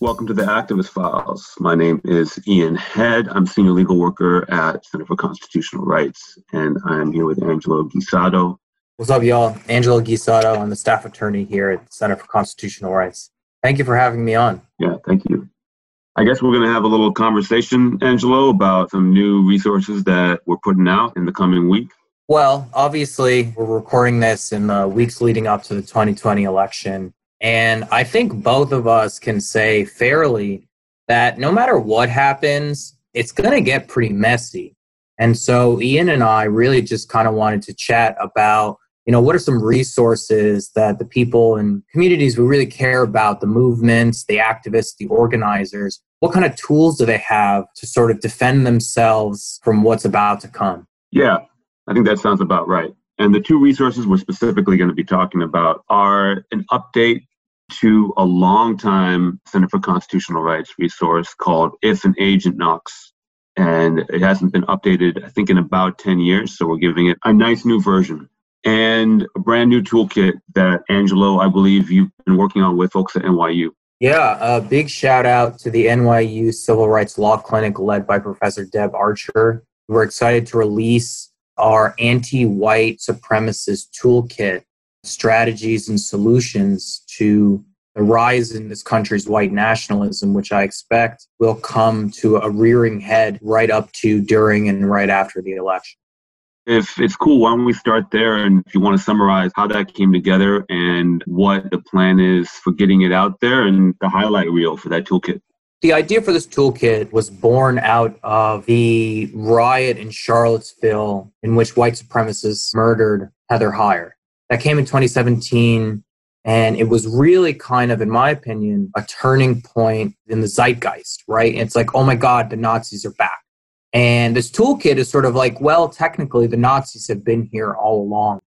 Welcome to the Activist Files. My name is Ian Head. I'm senior legal worker at Center for Constitutional Rights, and I'm here with Angelo Guisado. What's up, y'all? Angelo Guisado. I'm the staff attorney here at Center for Constitutional Rights. Thank you for having me on. Yeah, thank you. I guess we're going to have a little conversation, Angelo, about some new resources that we're putting out in the coming week. Well, obviously, we're recording this in the weeks leading up to the 2020 election. And I think both of us can say fairly that no matter what happens, it's going to get pretty messy. And so Ian and I really just kind of wanted to chat about, you know, what are some resources that the people and communities we really care about, the movements, the activists, the organizers, what kind of tools do they have to sort of defend themselves from what's about to come? Yeah, I think that sounds about right. And the two resources we're specifically going to be talking about are an update to a long-time Center for Constitutional Rights resource called If an Agent Knocks. And it hasn't been updated, I think, in about 10 years. So we're giving it a nice new version and a brand new toolkit that Angelo, I believe, you've been working on with folks at NYU. Yeah, a big shout out to the NYU Civil Rights Law Clinic led by Professor Deb Archer. We're excited to release our anti white supremacist toolkit strategies and solutions to the rise in this country's white nationalism, which I expect will come to a rearing head right up to, during, and right after the election. If it's cool, why don't we start there? And if you want to summarize how that came together and what the plan is for getting it out there and the highlight reel for that toolkit. The idea for this toolkit was born out of the riot in Charlottesville in which white supremacists murdered Heather Heyer. That came in 2017. And it was really kind of, in my opinion, a turning point in the zeitgeist, right? It's like, oh my God, the Nazis are back. And this toolkit is sort of like, well, technically, the Nazis have been here all along.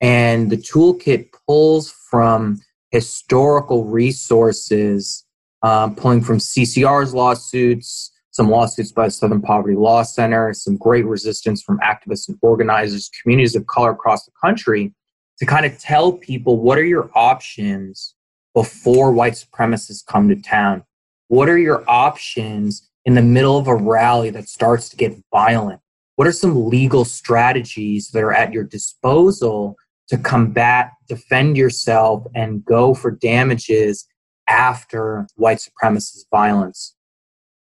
And the toolkit pulls from historical resources, um, pulling from CCR's lawsuits, some lawsuits by the Southern Poverty Law Center, some great resistance from activists and organizers, communities of color across the country to kind of tell people what are your options before white supremacists come to town? What are your options in the middle of a rally that starts to get violent? What are some legal strategies that are at your disposal to combat, defend yourself, and go for damages after white supremacist violence?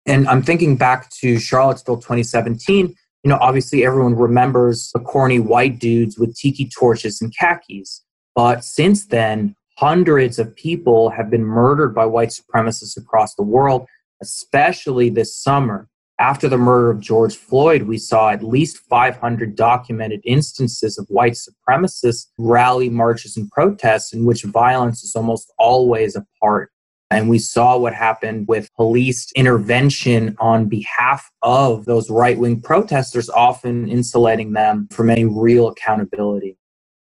And I'm thinking back to Charlottesville 2017 you know, obviously everyone remembers the corny white dudes with tiki torches and khakis. But since then, hundreds of people have been murdered by white supremacists across the world, especially this summer. After the murder of George Floyd, we saw at least 500 documented instances of white supremacist rally marches and protests in which violence is almost always a part and we saw what happened with police intervention on behalf of those right wing protesters, often insulating them from any real accountability.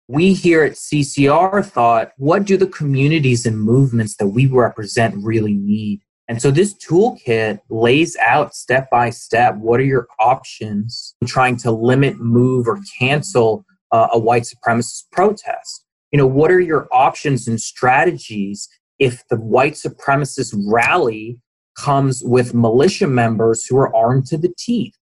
We here at CCR thought, what do the communities and movements that we represent really need? And so this toolkit lays out step by step what are your options in trying to limit, move, or cancel uh, a white supremacist protest. You know, what are your options and strategies if the white supremacist rally comes with militia members who are armed to the teeth?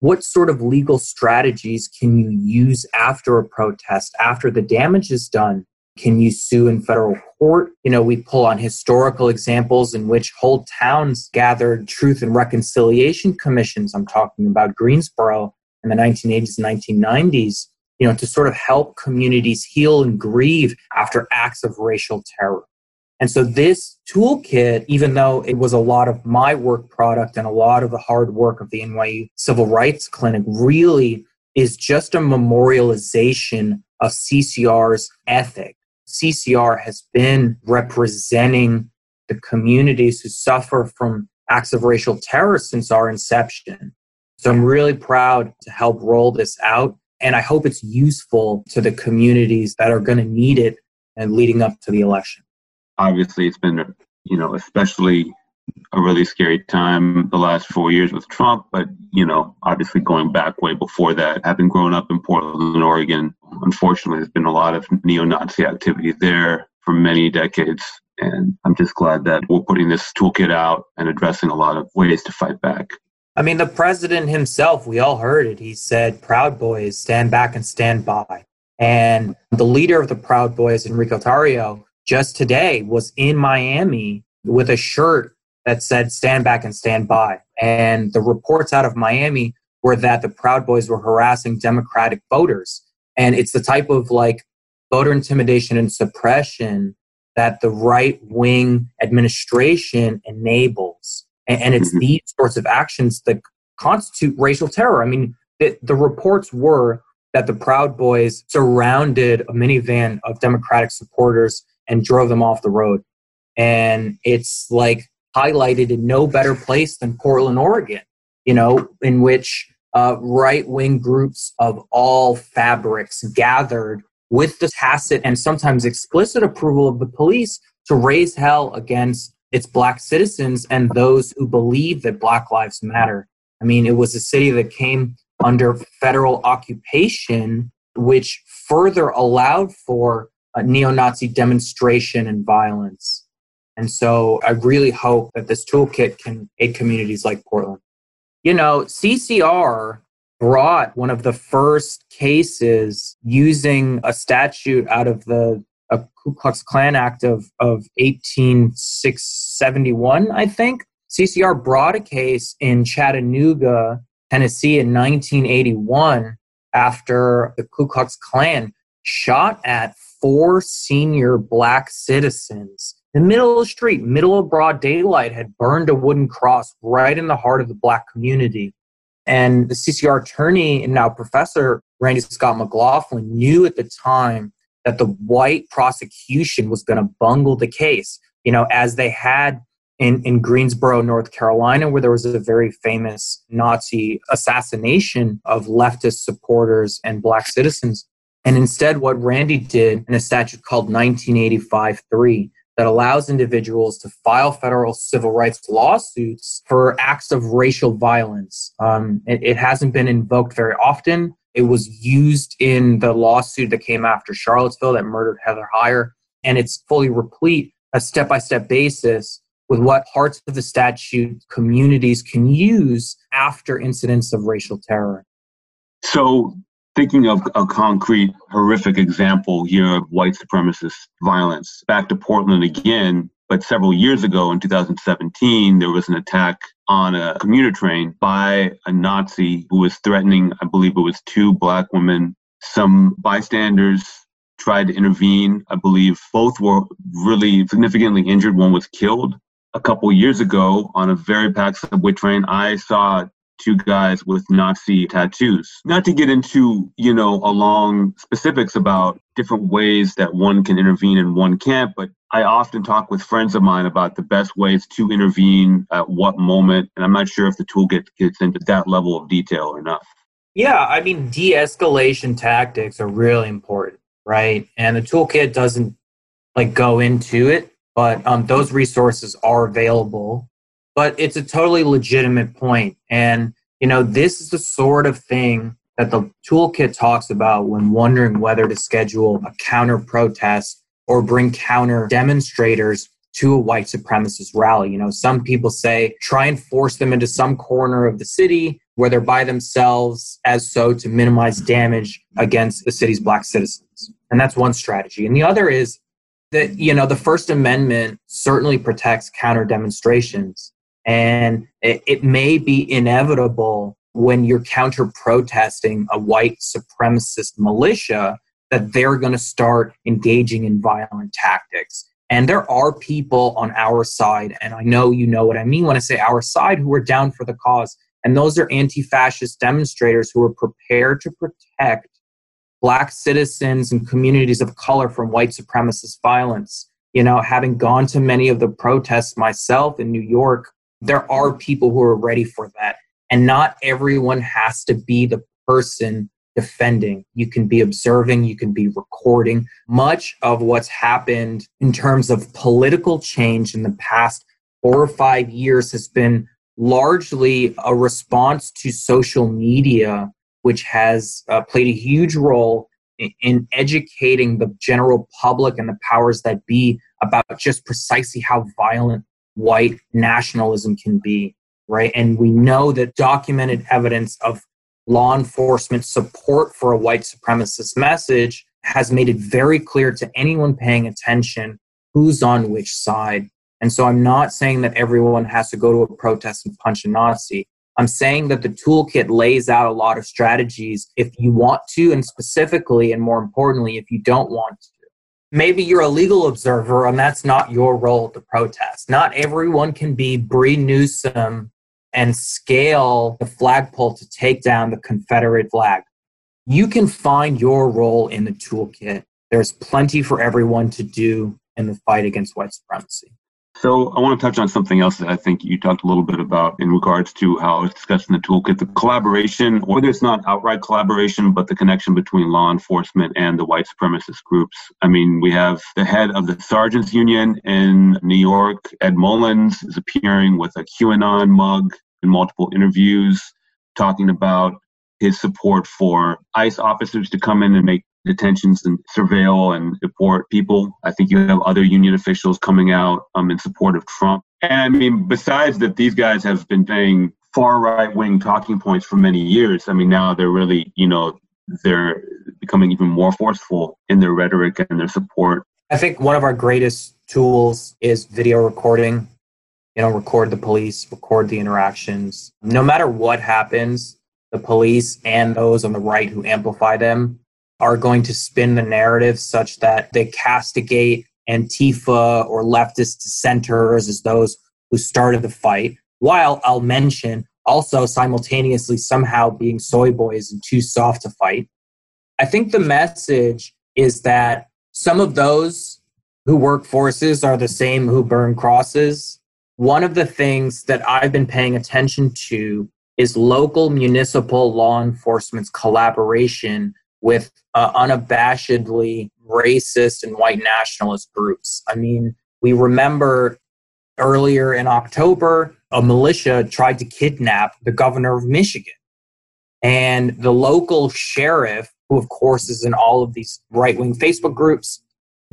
What sort of legal strategies can you use after a protest, after the damage is done? Can you sue in federal court? You know, we pull on historical examples in which whole towns gathered truth and reconciliation commissions. I'm talking about Greensboro in the 1980s and 1990s, you know, to sort of help communities heal and grieve after acts of racial terror. And so this toolkit, even though it was a lot of my work product and a lot of the hard work of the NYU Civil Rights Clinic, really is just a memorialization of CCR's ethic. CCR has been representing the communities who suffer from acts of racial terror since our inception. So I'm really proud to help roll this out. And I hope it's useful to the communities that are going to need it and leading up to the election obviously it's been you know especially a really scary time the last four years with Trump, but you know, obviously going back way before that, having grown up in Portland, Oregon, unfortunately, there's been a lot of neo-Nazi activity there for many decades, And I'm just glad that we're putting this toolkit out and addressing a lot of ways to fight back. I mean, the president himself, we all heard it. He said, Proud Boys, stand back and stand by. And the leader of the Proud Boys, Enrique Tarrio, just today was in Miami with a shirt that said, stand back and stand by. And the reports out of Miami were that the Proud Boys were harassing Democratic voters. And it's the type of like voter intimidation and suppression that the right wing administration enables. And, it's mm-hmm. these sorts of actions that constitute racial terror. I mean, the, the reports were that the Proud Boys surrounded a minivan of Democratic supporters and drove them off the road. And it's like highlighted in no better place than Portland, Oregon, you know, in which uh, right wing groups of all fabrics gathered with the tacit and sometimes explicit approval of the police to raise hell against its black citizens and those who believe that black lives matter. I mean, it was a city that came under federal occupation, which further allowed for neo Nazi demonstration and violence. And so I really hope that this toolkit can aid communities like Portland. You know, CCR brought one of the first cases using a statute out of the a Ku Klux Klan Act of, of 18671, I think. CCR brought a case in Chattanooga, Tennessee in 1981 after the Ku Klux Klan shot at four senior black citizens. The middle of the street, middle of broad daylight, had burned a wooden cross right in the heart of the black community. And the CCR attorney and now professor, Randy Scott McLaughlin, knew at the time that the white prosecution was going to bungle the case, you know, as they had in, in Greensboro, North Carolina, where there was a very famous Nazi assassination of leftist supporters and black citizens. And instead, what Randy did in a statute called 1985 3 that allows individuals to file federal civil rights lawsuits for acts of racial violence. Um, it, it, hasn't been invoked very often. It was used in the lawsuit that came after Charlottesville that murdered Heather Heyer, and it's fully replete, a step by step basis with what parts of the statute communities can use after incidents of racial terror. So, thinking of a concrete, horrific example here of white supremacist violence. Back to Portland again, but several years ago in 2017, there was an attack on a commuter train by a Nazi who was threatening, I believe it was two black women. Some bystanders tried to intervene. I believe both were really significantly injured. One was killed. A couple years ago on a very packed subway train, I saw two guys with Nazi tattoos. Not to get into, you know, a long specifics about different ways that one can intervene in one can't, but I often talk with friends of mine about the best ways to intervene at what moment. And I'm not sure if the toolkit gets into that level of detail or not. Yeah, I mean, de escalation tactics are really important, right? And the toolkit doesn't like go into it, but um, those resources are available but it's a totally legitimate point. And, you know, this is the sort of thing that the toolkit talks about when wondering whether to schedule a counter protest or bring counter demonstrators to a white supremacist rally. You know, some people say try and force them into some corner of the city where they're by themselves as so to minimize damage against the city's black citizens. And that's one strategy. And the other is that, you know, the First Amendment certainly protects counter demonstrations. And it, it may be inevitable when you're counter protesting a white supremacist militia that they're going to start engaging in violent tactics. And there are people on our side, and I know you know what I mean when I say our side, who are down for the cause. And those are anti fascist demonstrators who are prepared to protect Black citizens and communities of color from white supremacist violence. You know, having gone to many of the protests myself in New York, there are people who are ready for that. And not everyone has to be the person defending. You can be observing, you can be recording. Much of what's happened in terms of political change in the past four or five years has been largely a response to social media, which has uh, played a huge role in educating the general public and the powers that be about just precisely how violent white nationalism can be, right? And we know that documented evidence of law enforcement support for a white supremacist message has made it very clear to anyone paying attention who's on which side. And so I'm not saying that everyone has to go to a protest and punch a Nazi. I'm saying that the toolkit lays out a lot of strategies if you want to, and specifically, and more importantly, if you don't want to. Maybe you're a legal observer and that's not your role to protest. Not everyone can be Bree Newsom and scale the flagpole to take down the Confederate flag. You can find your role in the toolkit. There's plenty for everyone to do in the fight against white supremacy. So I want to touch on something else that I think you talked a little bit about in regards to how it's discussed in the toolkit, the collaboration, whether it's not outright collaboration, but the connection between law enforcement and the white supremacist groups. I mean, we have the head of the Sergeants Union in New York, Ed Mullins, is appearing with a QAnon mug in multiple interviews, talking about his support for ICE officers to come in and make detentions and surveil and deport people. I think you have other union officials coming out um, in support of Trump. And I mean, besides that, these guys have been saying far right wing talking points for many years. I mean, now they're really, you know, they're becoming even more forceful in their rhetoric and their support. I think one of our greatest tools is video recording. You know, record the police, record the interactions. No matter what happens, the police and those on the right who amplify them are going to spin the narrative such that they castigate Antifa or leftist dissenters as those who started the fight, while I'll mention also simultaneously somehow being soy boys and too soft to fight. I think the message is that some of those who work forces are the same who burn crosses. One of the things that I've been paying attention to is local municipal law enforcement's collaboration with uh, unabashedly racist and white nationalist groups. I mean, we remember earlier in October, a militia tried to kidnap the governor of Michigan. And the local sheriff, who of course is in all of these right wing Facebook groups,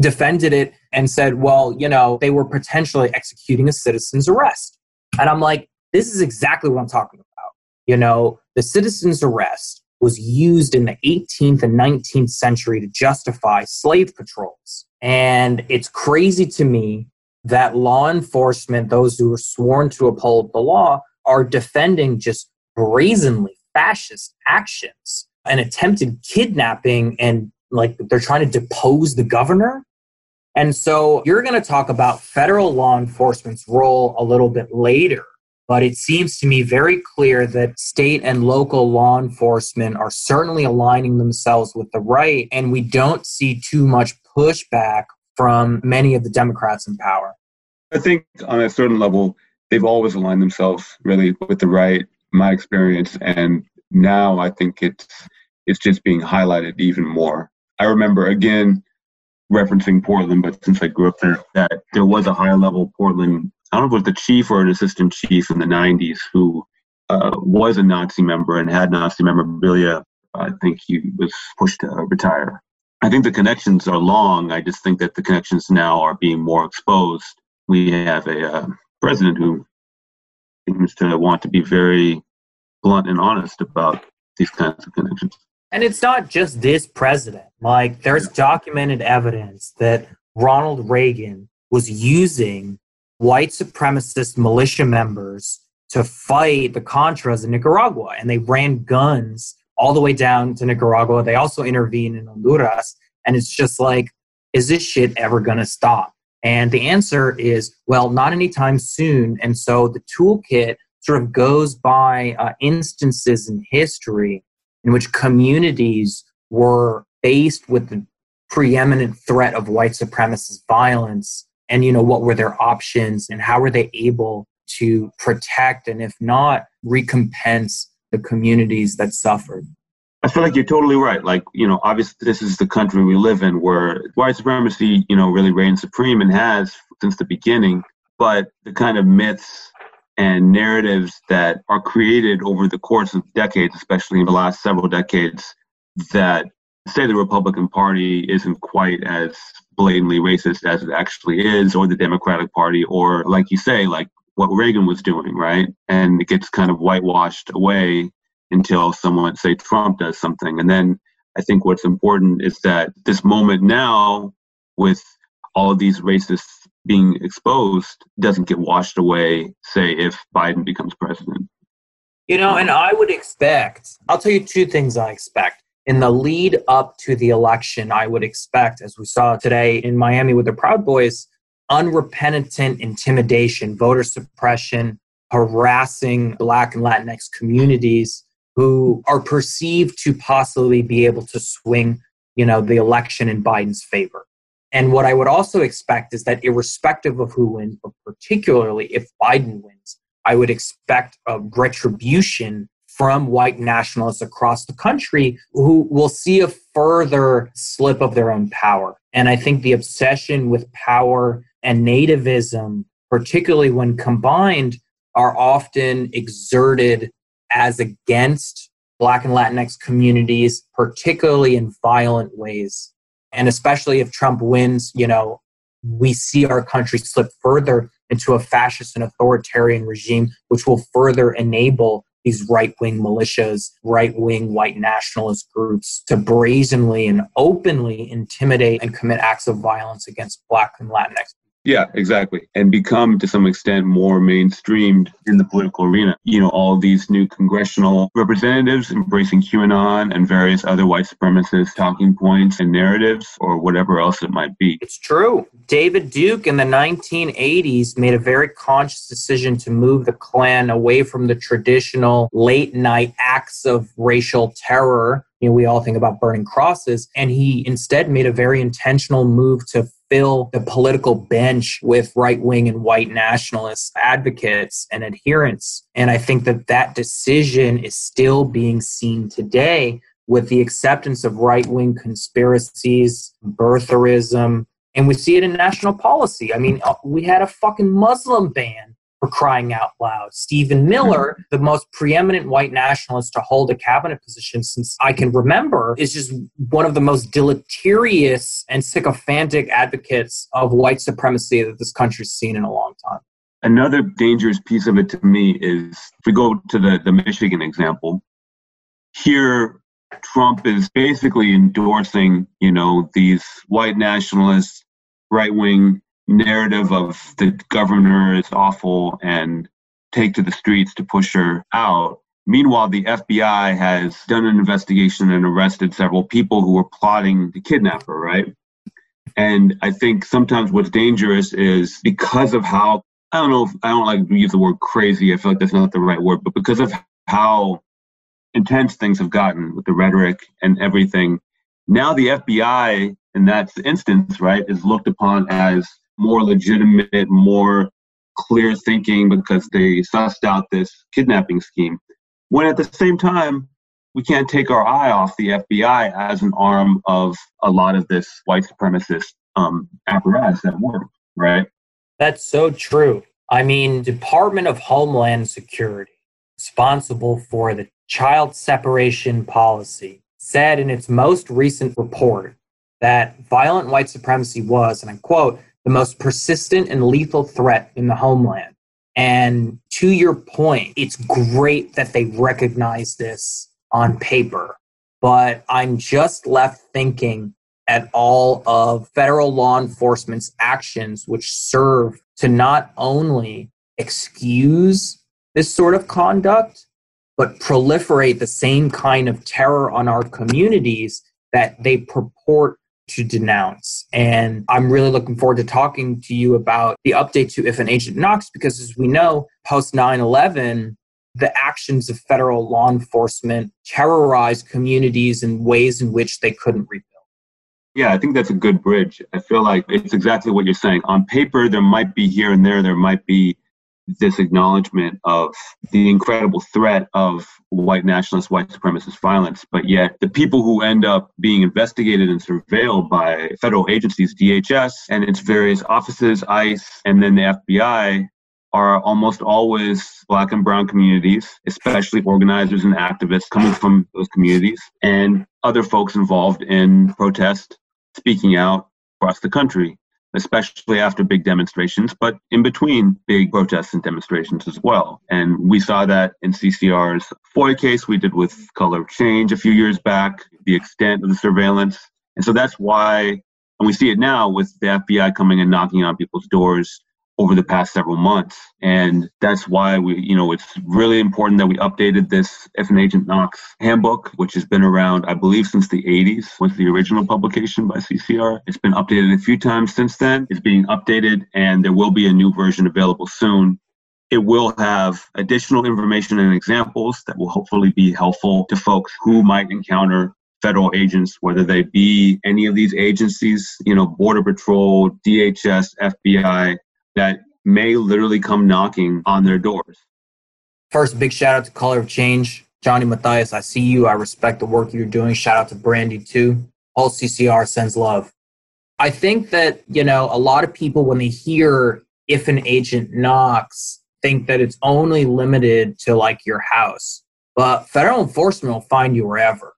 defended it and said, well, you know, they were potentially executing a citizen's arrest. And I'm like, this is exactly what I'm talking about. You know, the citizen's arrest was used in the 18th and 19th century to justify slave patrols. And it's crazy to me that law enforcement, those who are sworn to uphold the law, are defending just brazenly fascist actions and attempted kidnapping and like they're trying to depose the governor. And so you're going to talk about federal law enforcement's role a little bit later. But it seems to me very clear that state and local law enforcement are certainly aligning themselves with the right, and we don't see too much pushback from many of the Democrats in power. I think on a certain level, they've always aligned themselves really with the right, my experience, and now I think it's it's just being highlighted even more. I remember again referencing Portland, but since I grew up there, that there was a higher level Portland I don't know if it was the chief or an assistant chief in the 90s who uh, was a Nazi member and had Nazi memorabilia. I think he was pushed to retire. I think the connections are long. I just think that the connections now are being more exposed. We have a uh, president who seems to want to be very blunt and honest about these kinds of connections. And it's not just this president. Like, there's documented evidence that Ronald Reagan was using white supremacist militia members to fight the Contras in Nicaragua. And they ran guns all the way down to Nicaragua. They also intervened in Honduras. And it's just like, is this shit ever going to stop? And the answer is, well, not anytime soon. And so the toolkit sort of goes by uh, instances in history in which communities were faced with the preeminent threat of white supremacist violence and you know what were their options and how were they able to protect and if not recompense the communities that suffered I feel like you're totally right. Like, you know, obviously this is the country we live in where white supremacy, you know, really reigns supreme and has since the beginning. But the kind of myths and narratives that are created over the course of decades, especially in the last several decades, that say the Republican Party isn't quite as blatantly racist as it actually is, or the Democratic Party, or like you say, like what Reagan was doing, right? And it gets kind of whitewashed away until someone, say Trump, does something. And then I think what's important is that this moment now, with all of these racists being exposed, doesn't get washed away, say, if Biden becomes president. You know, and I would expect, I'll tell you two things I expect. In the lead up to the election, I would expect, as we saw today in Miami with the Proud Boys, unrepentant intimidation, voter suppression, harassing Black and Latinx communities who are perceived to possibly be able to swing, you know, the election in Biden's favor. And what I would also expect is that irrespective of who wins, but particularly if Biden wins, I would expect a retribution from white nationalists across the country who will see a further slip of their own power. And I think the obsession with power and nativism, particularly when combined, are often exerted as against Black and Latinx communities, particularly in violent ways. And especially if Trump wins, you know, we see our country slip further into a fascist and authoritarian regime, which will further enable these right wing militias, right wing white nationalist groups to brazenly and openly intimidate and commit acts of violence against Black and Latinx yeah, exactly. And become to some extent more mainstreamed in the political arena. You know, all these new congressional representatives embracing QAnon and various other white supremacist talking points and narratives or whatever else it might be. It's true. David Duke in the 1980s made a very conscious decision to move the Klan away from the traditional late night acts of racial terror you know, we all think about burning crosses. And he instead made a very intentional move to fill the political bench with right wing and white nationalist advocates and adherents. And I think that that decision is still being seen today with the acceptance of right wing conspiracies, birtherism, and we see it in national policy. I mean, uh, we had a fucking Muslim ban for crying out loud. Stephen Miller, mm-hmm. the most preeminent white nationalist to hold a cabinet position since I can remember, is just one of the most deleterious and sycophantic advocates of white supremacy that this country's seen in a long time. Another dangerous piece of it to me is if we go to the, the Michigan example, here Trump is basically endorsing, you know, these white nationalists, right wing narrative of the governor is awful and take to the streets to push her out. Meanwhile, the FBI has done an investigation and arrested several people who were plotting to kidnap her, right? And I think sometimes what's dangerous is because of how, I don't know if I don't like to use the word crazy, I feel like that's not the right word, but because of how intense things have gotten with the rhetoric and everything, now the FBI in that instance, right, is looked upon as more legitimate, more clear thinking because they sussed out this kidnapping scheme. When at the same time, we can't take our eye off the FBI as an arm of a lot of this white supremacist um, apparatus at work, right? That's so true. I mean, Department of Homeland Security, responsible for the child separation policy, said in its most recent report that violent white supremacy was, and I quote, the most persistent and lethal threat in the homeland. And to your point, it's great that they recognize this on paper, but I'm just left thinking at all of federal law enforcement's actions, which serve to not only excuse this sort of conduct, but proliferate the same kind of terror on our communities that they purport to denounce. And I'm really looking forward to talking to you about the update to If an Agent Knocks, because as we know, post 9 11, the actions of federal law enforcement terrorized communities in ways in which they couldn't rebuild. Yeah, I think that's a good bridge. I feel like it's exactly what you're saying. On paper, there might be here and there, there might be this acknowledgement of the incredible threat of white nationalist, white supremacist violence. But yet, the people who end up being investigated and surveilled by federal agencies, DHS and its various offices, ICE, and then the FBI, are almost always black and brown communities, especially organizers and activists coming from those communities and other folks involved in protest, speaking out across the country, especially after big demonstrations, but in between big protests and demonstrations as well. And we saw that in CCR's FOIA case we did with Color Change a few years back, the extent of the surveillance. And so that's why, and we see it now with the FBI coming and knocking on people's doors over the past several months. And that's why we, you know, it's really important that we updated this If an Agent Knocks handbook, which has been around, I believe, since the 80s, was the original publication by CCR. It's been updated a few times since then. It's being updated, and there will be a new version available soon. It will have additional information and examples that will hopefully be helpful to folks who might encounter federal agents, whether they be any of these agencies, you know, Border Patrol, DHS, FBI, that may literally come knocking on their doors. First, big shout out to Color of Change. Johnny Matthias, I see you. I respect the work you're doing. Shout out to Brandy too. All CCR sends love. I think that, you know, a lot of people, when they hear if an agent knocks, think that it's only limited to like your house. But federal enforcement will find you wherever.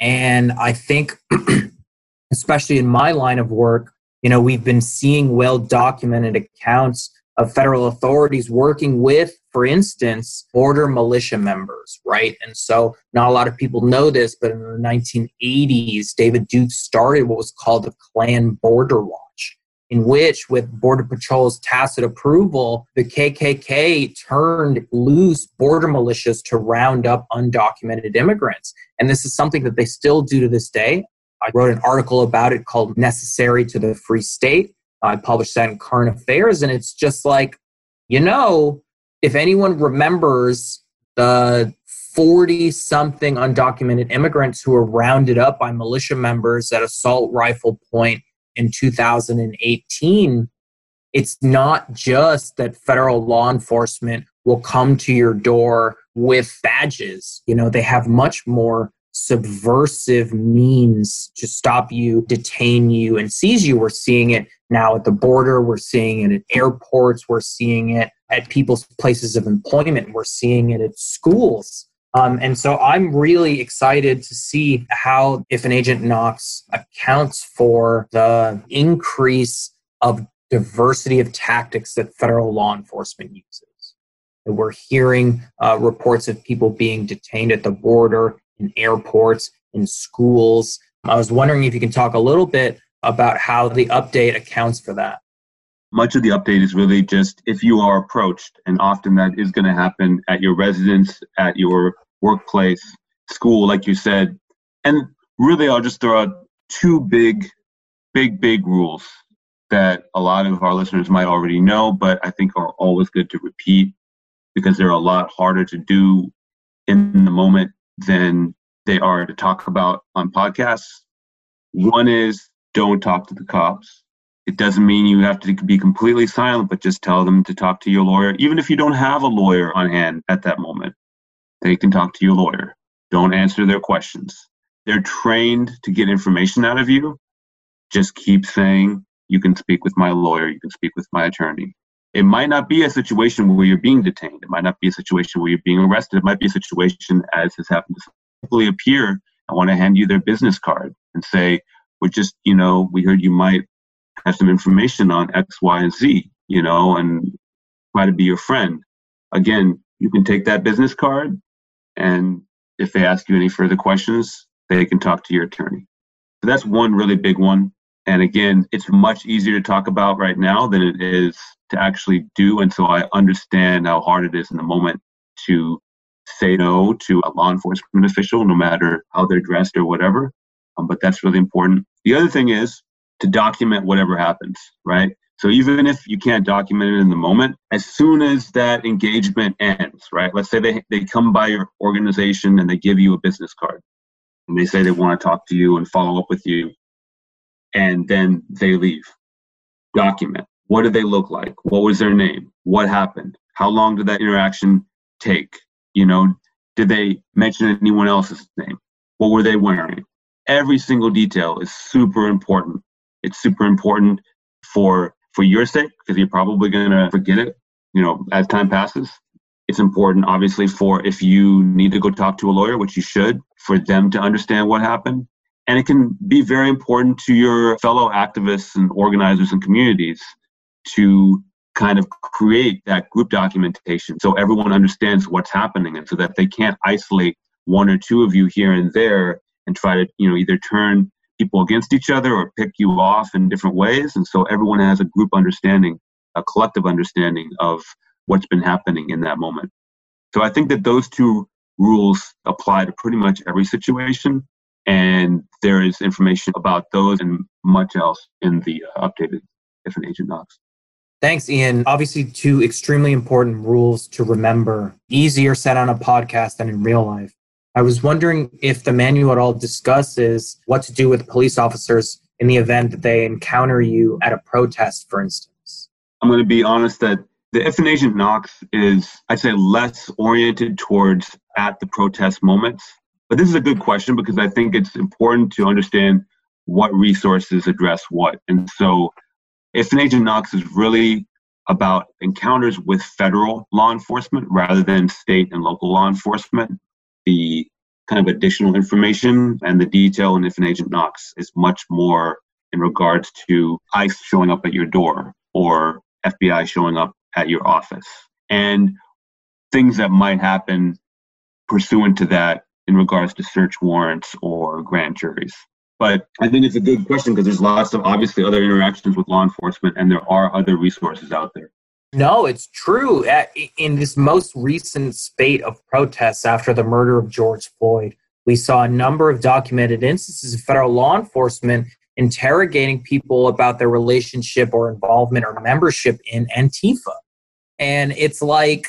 And I think, especially in my line of work, you know, we've been seeing well documented accounts of federal authorities working with, for instance, border militia members, right? And so, not a lot of people know this, but in the 1980s, David Duke started what was called the Klan Border Watch, in which, with Border Patrol's tacit approval, the KKK turned loose border militias to round up undocumented immigrants. And this is something that they still do to this day. I wrote an article about it called Necessary to the Free State. I published that in Current Affairs, and it's just like, you know, if anyone remembers the 40 something undocumented immigrants who were rounded up by militia members at Assault Rifle Point in 2018, it's not just that federal law enforcement will come to your door with badges. You know, they have much more subversive means to stop you, detain you, and seize you. We're seeing it now at the border, we're seeing it at airports, we're seeing it at people's places of employment, we're seeing it at schools. Um, and so I'm really excited to see how If an Agent Knocks accounts for the increase of diversity of tactics that federal law enforcement uses. We're hearing uh, reports of people being detained at the border in airports, in schools. I was wondering if you can talk a little bit about how the update accounts for that. Much of the update is really just if you are approached, and often that is going to happen at your residence, at your workplace, school, like you said. And really, I'll just throw out two big, big, big rules that a lot of our listeners might already know, but I think are always good to repeat because they're a lot harder to do in the moment than they are to talk about on podcasts. One is don't talk to the cops. It doesn't mean you have to be completely silent, but just tell them to talk to your lawyer. Even if you don't have a lawyer on hand at that moment, they can talk to your lawyer. Don't answer their questions. They're trained to get information out of you. Just keep saying, you can speak with my lawyer, you can speak with my attorney. It might not be a situation where you're being detained. It might not be a situation where you're being arrested. It might be a situation, as has happened to simply appear. I want to hand you their business card and say, we're just, you know, we heard you might have some information on X, Y, and Z, you know, and try to be your friend. Again, you can take that business card, and if they ask you any further questions, they can talk to your attorney. So that's one really big one. And again, it's much easier to talk about right now than it is to actually do. And so I understand how hard it is in the moment to say no to a law enforcement official, no matter how they're dressed or whatever. Um, but that's really important. The other thing is to document whatever happens, right? So even if you can't document it in the moment, as soon as that engagement ends, right? Let's say they, they come by your organization and they give you a business card and they say they want to talk to you and follow up with you, and then they leave. Document what did they look like? What was their name? What happened? How long did that interaction take? You know, did they mention anyone else's name? What were they wearing? Every single detail is super important. It's super important for for your sake because you're probably going to forget it you know, as time passes. It's important, obviously, for if you need to go talk to a lawyer, which you should, for them to understand what happened. And it can be very important to your fellow activists and organizers and communities to kind of create that group documentation so everyone understands what's happening and so that they can't isolate one or two of you here and there and try to you know either turn people against each other or pick you off in different ways. And so everyone has a group understanding a collective understanding of what's been happening in that moment. So i think that those two rules apply to pretty much every situation and there is information about those and much else in the uh, updated if an agent knocks Thanks, Ian. Obviously, two extremely important rules to remember, easier said on a podcast than in real life. I was wondering if the manual at all discusses what to do with police officers in the event that they encounter you at a protest, for instance. I'm going to be honest that the if an agent knocks is, I'd say, less oriented towards at the protest moments. But this is a good question because I think it's important to understand what resources address what. And so if an agent knocks is really about encounters with federal law enforcement rather than state and local law enforcement the kind of additional information and the detail in if an agent knocks is much more in regards to ICE showing up at your door or FBI showing up at your office and things that might happen pursuant to that in regards to search warrants or grand juries. But I think it's a good question because there's lots of obviously other interactions with law enforcement and there are other resources out there. No, it's true. In this most recent spate of protests after the murder of George Floyd, we saw a number of documented instances of federal law enforcement interrogating people about their relationship or involvement or membership in Antifa. And it's like,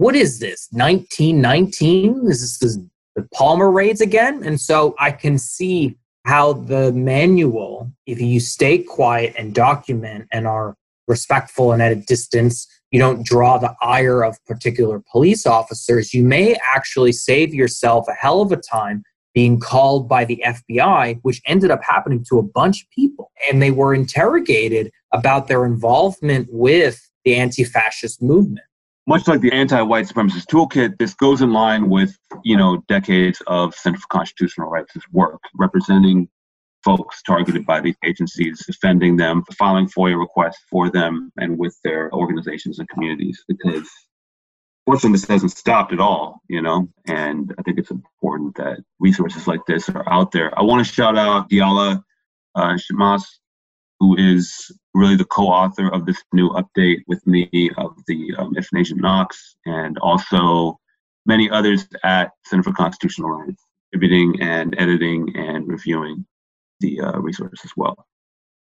what is this? 1919? Is this the Palmer raids again? And so I can see how the manual, if you stay quiet and document and are respectful and at a distance, you don't draw the ire of particular police officers, you may actually save yourself a hell of a time being called by the FBI, which ended up happening to a bunch of people. And they were interrogated about their involvement with the anti fascist movement. Much like the anti-white supremacist toolkit, this goes in line with, you know, decades of Center for Constitutional Rights' work, representing folks targeted by these agencies, defending them, filing FOIA requests for them and with their organizations and communities because fortunately this hasn't stopped at all, you know, and I think it's important that resources like this are out there. I want to shout out Diala uh, Shamas, who is really the co-author of this new update with me of the um, Nation Knocks, and also many others at Center for Constitutional Rights, contributing and editing and reviewing the uh, resource as well.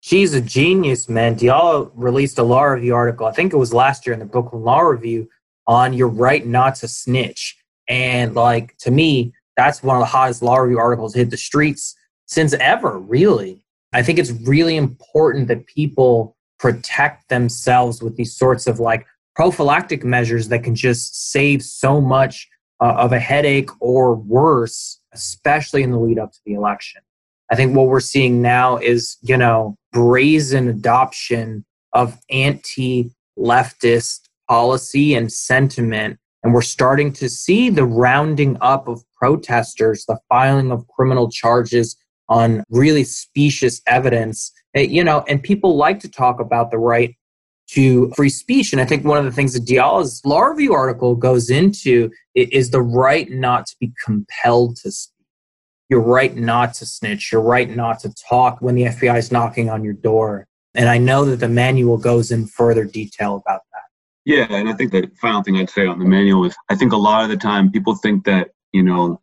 She's a genius, man. Diala released a law review article, I think it was last year in the Brooklyn Law Review, on your right not to snitch. And like to me, that's one of the hottest law review articles hit the streets since ever, really. I think it's really important that people protect themselves with these sorts of like prophylactic measures that can just save so much uh, of a headache or worse, especially in the lead up to the election. I think what we're seeing now is, you know, brazen adoption of anti leftist policy and sentiment. And we're starting to see the rounding up of protesters, the filing of criminal charges on really specious evidence. Eh, you know, and people like to talk about the right to free speech. And I think one of the things that Diala's law review article goes into is the right not to be compelled to speak your right not to snitch, your right not to talk when the FBI is knocking on your door. And I know that the manual goes in further detail about that. Yeah, and I think the final thing I'd say on the manual is I think a lot of the time people think that, you know,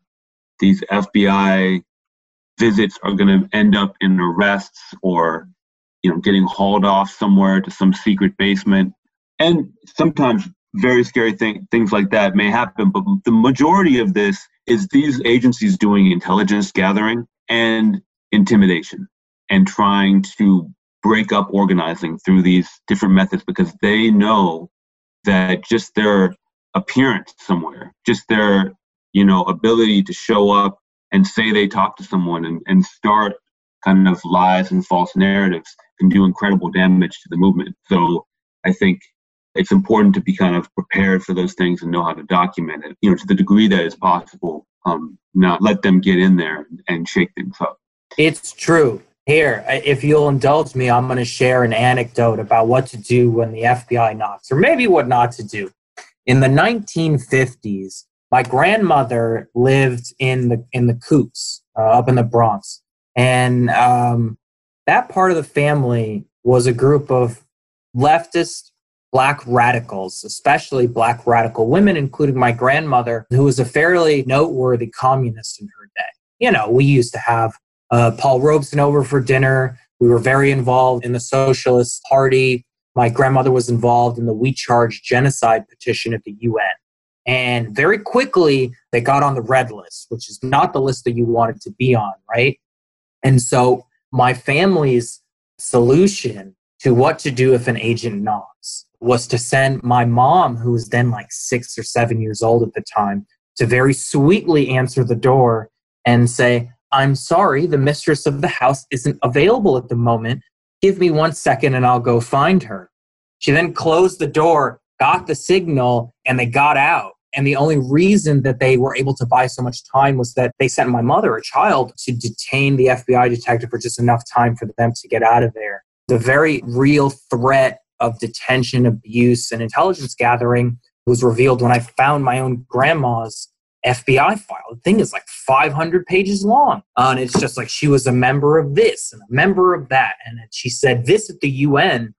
these FBI visits are going to end up in arrests or, you know, getting hauled off somewhere to some secret basement. And sometimes very scary thing, things like that may happen. But the majority of this is these agencies doing intelligence gathering and intimidation and trying to break up organizing through these different methods because they know that just their appearance somewhere, just their you know ability to show up and say they talk to someone and, and start kind of lies and false narratives can do incredible damage to the movement. So I think it's important to be kind of prepared for those things and know how to document it, you know, to the degree that is possible. Um, not let them get in there and shake things up. It's true. Here, if you'll indulge me, I'm going to share an anecdote about what to do when the FBI knocks, or maybe what not to do. In the 1950s, my grandmother lived in the in the Coops uh, up in the Bronx, and um, that part of the family was a group of leftist black radicals, especially black radical women, including my grandmother, who was a fairly noteworthy communist in her day. You know, we used to have uh, Paul Robeson over for dinner. We were very involved in the Socialist Party. My grandmother was involved in the We Charge Genocide petition at the UN. And very quickly, they got on the red list, which is not the list that you wanted to be on, right? And so, my family's solution to what to do if an agent knocks was to send my mom, who was then like six or seven years old at the time, to very sweetly answer the door and say, I'm sorry, the mistress of the house isn't available at the moment. Give me one second and I'll go find her. She then closed the door, got the signal, and they got out. And the only reason that they were able to buy so much time was that they sent my mother, a child, to detain the FBI detective for just enough time for them to get out of there. The very real threat of detention, abuse, and intelligence gathering was revealed when I found my own grandma's FBI file. The thing is like 500 pages long. Uh, and it's just like she was a member of this and a member of that. And she said this at the UN.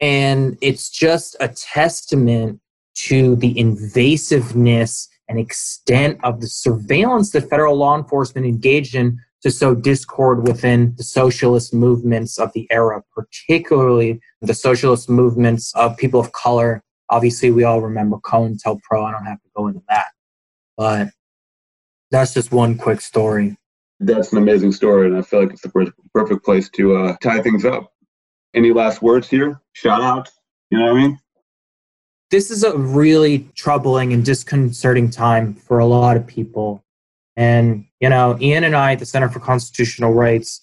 And it's just a testament to the invasiveness and extent of the surveillance that federal law enforcement engaged in to sow discord within the socialist movements of the era, particularly the socialist movements of people of color. Obviously, we all remember COINTELPRO. I don't have to go into that. But that's just one quick story. That's an amazing story, and I feel like it's the perfect place to uh, tie things up. Any last words here? Shout out? You know what I mean? This is a really troubling and disconcerting time for a lot of people. And, you know, Ian and I at the Center for Constitutional Rights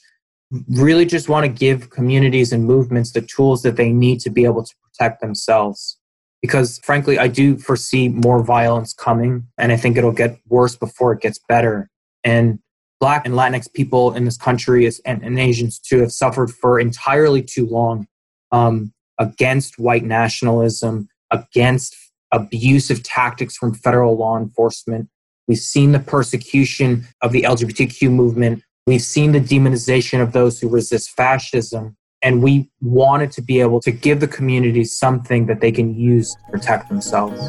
really just want to give communities and movements the tools that they need to be able to protect themselves. Because frankly, I do foresee more violence coming, and I think it'll get worse before it gets better. And Black and Latinx people in this country, and, and Asians too, have suffered for entirely too long um, against white nationalism, against abusive tactics from federal law enforcement, We've seen the persecution of the LGBTQ movement. We've seen the demonization of those who resist fascism. And we wanted to be able to give the community something that they can use to protect themselves.